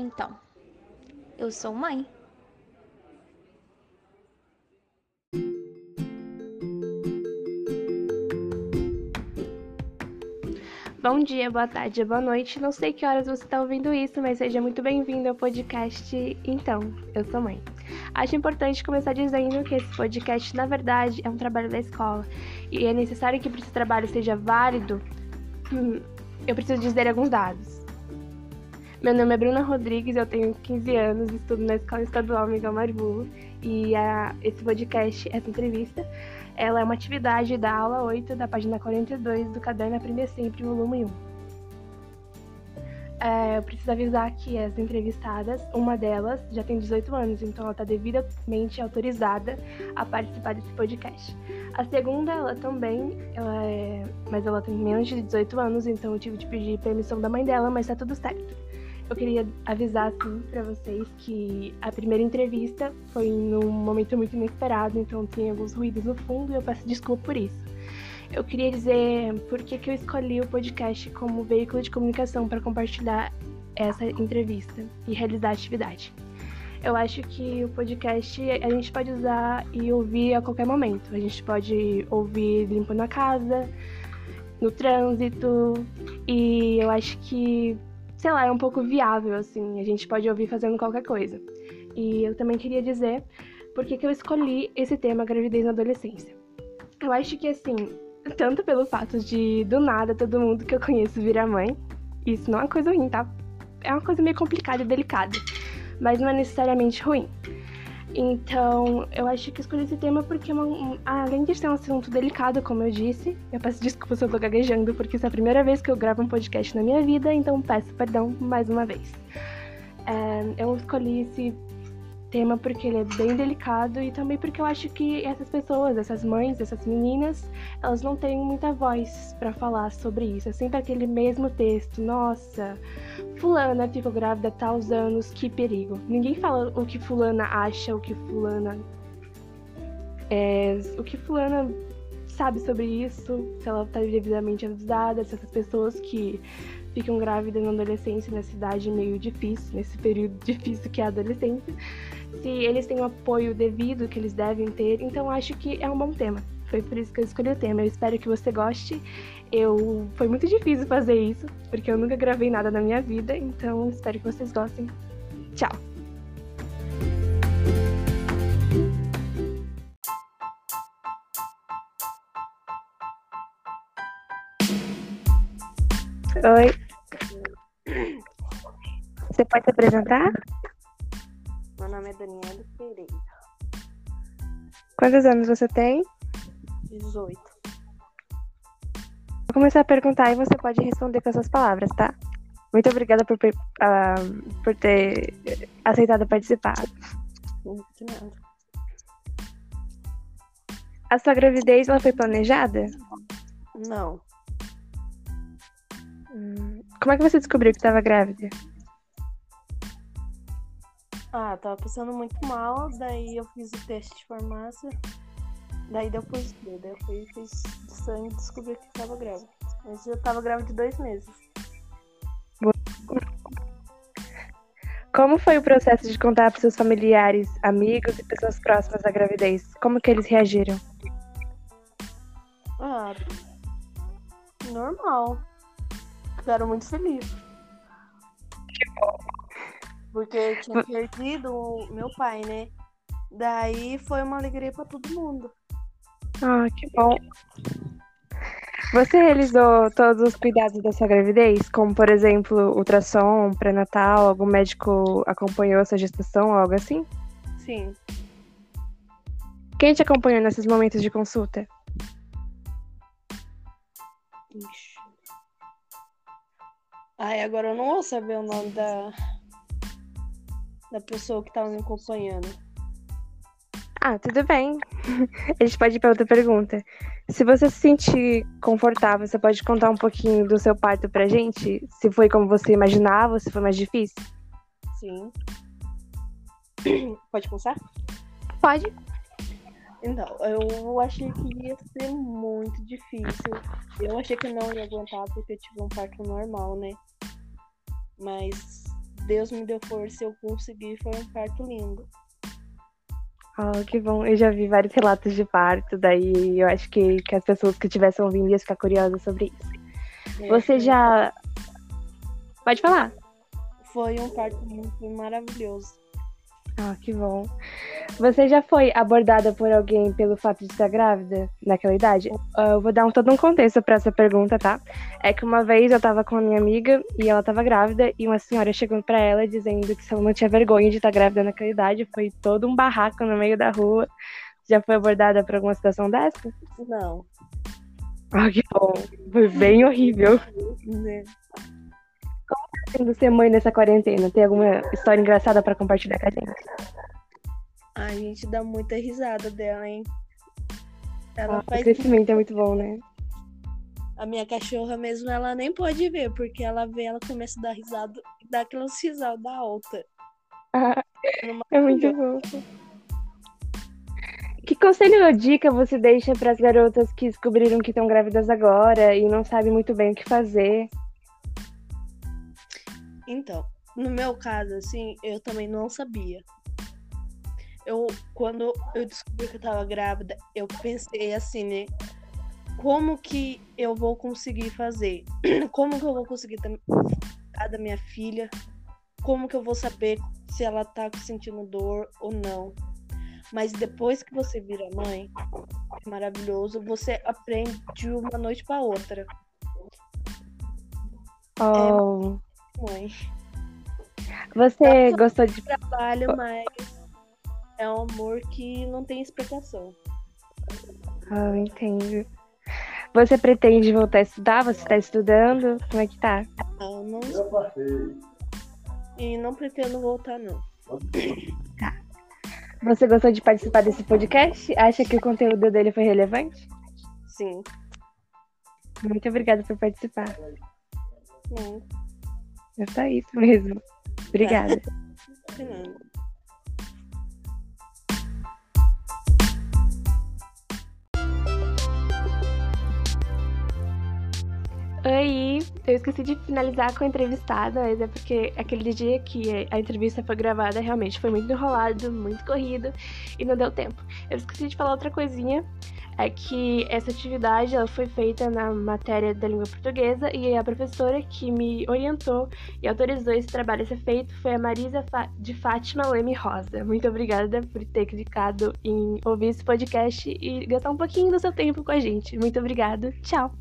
Então, eu sou mãe. Bom dia, boa tarde, boa noite. Não sei que horas você está ouvindo isso, mas seja muito bem-vindo ao podcast Então, eu sou mãe. Acho importante começar dizendo que esse podcast, na verdade, é um trabalho da escola e é necessário que esse trabalho seja válido, hum, eu preciso dizer alguns dados. Meu nome é Bruna Rodrigues, eu tenho 15 anos, estudo na Escola Estadual Miguel Marbulo e a, esse podcast, essa entrevista, ela é uma atividade da aula 8 da página 42 do caderno Aprender Sempre, volume 1. É, eu preciso avisar que as entrevistadas, uma delas já tem 18 anos, então ela está devidamente autorizada a participar desse podcast. A segunda, ela também, ela é, mas ela tem menos de 18 anos, então eu tive de pedir permissão da mãe dela, mas tá tudo certo. Eu queria avisar assim para vocês que a primeira entrevista foi num momento muito inesperado, então tem alguns ruídos no fundo e eu peço desculpa por isso. Eu queria dizer por que, que eu escolhi o podcast como veículo de comunicação para compartilhar essa entrevista e realizar a atividade. Eu acho que o podcast a gente pode usar e ouvir a qualquer momento. A gente pode ouvir limpando a casa, no trânsito, e eu acho que sei lá, é um pouco viável, assim. A gente pode ouvir fazendo qualquer coisa. E eu também queria dizer por que, eu escolhi esse tema gravidez na adolescência. Eu acho que, assim, tanto pelo fato de, do nada, todo mundo que eu conheço virar mãe, isso não é uma coisa ruim, tá? É uma coisa meio complicada e delicada, mas não é necessariamente ruim. Então, eu acho que escolhi esse tema porque, uma, além de ser um assunto delicado, como eu disse, eu peço desculpa se eu tô gaguejando, porque isso é a primeira vez que eu gravo um podcast na minha vida, então peço perdão mais uma vez. É, eu escolhi esse tema porque ele é bem delicado e também porque eu acho que essas pessoas, essas mães, essas meninas, elas não têm muita voz para falar sobre isso. É sempre aquele mesmo texto. Nossa, fulana ficou grávida há taus anos, que perigo. Ninguém fala o que fulana acha, o que fulana é, o que fulana sabe sobre isso, se ela está devidamente avisada, se essas pessoas que ficam grávidas na adolescência, nessa idade meio difícil, nesse período difícil que é a adolescência, se eles têm o apoio devido que eles devem ter. Então acho que é um bom tema. Foi por isso que eu escolhi o tema. Eu espero que você goste. Eu foi muito difícil fazer isso, porque eu nunca gravei nada na minha vida, então espero que vocês gostem. Tchau. Oi. Você pode se apresentar? Meu nome é Daniela Pereira. Quantos anos você tem? 18. Vou começar a perguntar e você pode responder com as suas palavras, tá? Muito obrigada por, uh, por ter aceitado participar. De nada. A sua gravidez ela foi planejada? Não. Hum, como é que você descobriu que estava grávida? Ah, tava passando muito mal, daí eu fiz o teste de farmácia, daí deu positivo, daí eu fui, fiz sangue e descobri que tava grávida. Mas eu tava grávida de dois meses. Como foi o processo de contar para seus familiares, amigos e pessoas próximas da gravidez? Como que eles reagiram? Ah, normal. Ficaram muito felizes. Que bom. Porque eu tinha perdido o meu pai, né? Daí foi uma alegria para todo mundo. Ah, que bom. Você realizou todos os cuidados da sua gravidez? Como, por exemplo, ultrassom, pré-natal? Algum médico acompanhou a sua gestação, algo assim? Sim. Quem te acompanhou nesses momentos de consulta? Ixi. Ai, agora eu não vou saber o nome da, da pessoa que tava me acompanhando. Ah, tudo bem. A gente pode ir para outra pergunta. Se você se sentir confortável, você pode contar um pouquinho do seu parto pra gente? Se foi como você imaginava, se foi mais difícil? Sim. Pode começar? Pode. Então, eu achei que ia ser muito difícil. Eu achei que não ia aguentar porque eu tive um parto normal, né? Mas Deus me deu força e eu consegui. Foi um parto lindo. Oh, que bom. Eu já vi vários relatos de parto, daí eu acho que, que as pessoas que estivessem ouvindo iam ficar curiosas sobre isso. É, Você já. Pode falar. Foi um parto foi maravilhoso. Ah, que bom. Você já foi abordada por alguém pelo fato de estar grávida naquela idade? Ah, Eu vou dar um, todo um contexto para essa pergunta, tá? É que uma vez eu tava com a minha amiga e ela tava grávida e uma senhora chegou pra ela dizendo que se ela não tinha vergonha de estar grávida naquela idade, foi todo um barraco no meio da rua. Já foi abordada por alguma situação dessa? Não. Ah, que bom. Foi bem horrível. né? Sendo ser mãe nessa quarentena, tem alguma história engraçada pra compartilhar com a gente? A gente dá muita risada dela, hein? Ela Ah, o faz crescimento é muito bom, né? A minha cachorra mesmo, ela nem pode ver, porque ela vê, ela começa a dar risada, dá aquelas risadas alta. Ah, é muito bom. Que conselho ou dica você deixa para as garotas que descobriram que estão grávidas agora e não sabem muito bem o que fazer? Então, no meu caso, assim, eu também não sabia. Eu, quando eu descobri que eu tava grávida, eu pensei assim, né? Como que eu vou conseguir fazer? Como que eu vou conseguir cuidar da minha filha? Como que eu vou saber se ela tá sentindo dor ou não? Mas depois que você vira mãe, é maravilhoso, você aprende de uma noite para outra. Oh, Mãe. você gostou de. trabalho, mas é um amor que não tem explicação. Ah, entendo. Você pretende voltar a estudar? Você está estudando? Como é que tá? Eu não e não pretendo voltar não. Você gostou de participar desse podcast? Acha que o conteúdo dele foi relevante? Sim. Muito obrigada por participar. Não, É só isso mesmo. Obrigada. sei Oi, eu esqueci de finalizar com a entrevistada, mas é porque aquele dia que a entrevista foi gravada realmente foi muito enrolado, muito corrido e não deu tempo. Eu esqueci de falar outra coisinha, é que essa atividade ela foi feita na matéria da língua portuguesa e a professora que me orientou e autorizou esse trabalho a ser feito foi a Marisa de Fátima Leme Rosa. Muito obrigada por ter clicado em ouvir esse podcast e gastar um pouquinho do seu tempo com a gente. Muito obrigada. Tchau.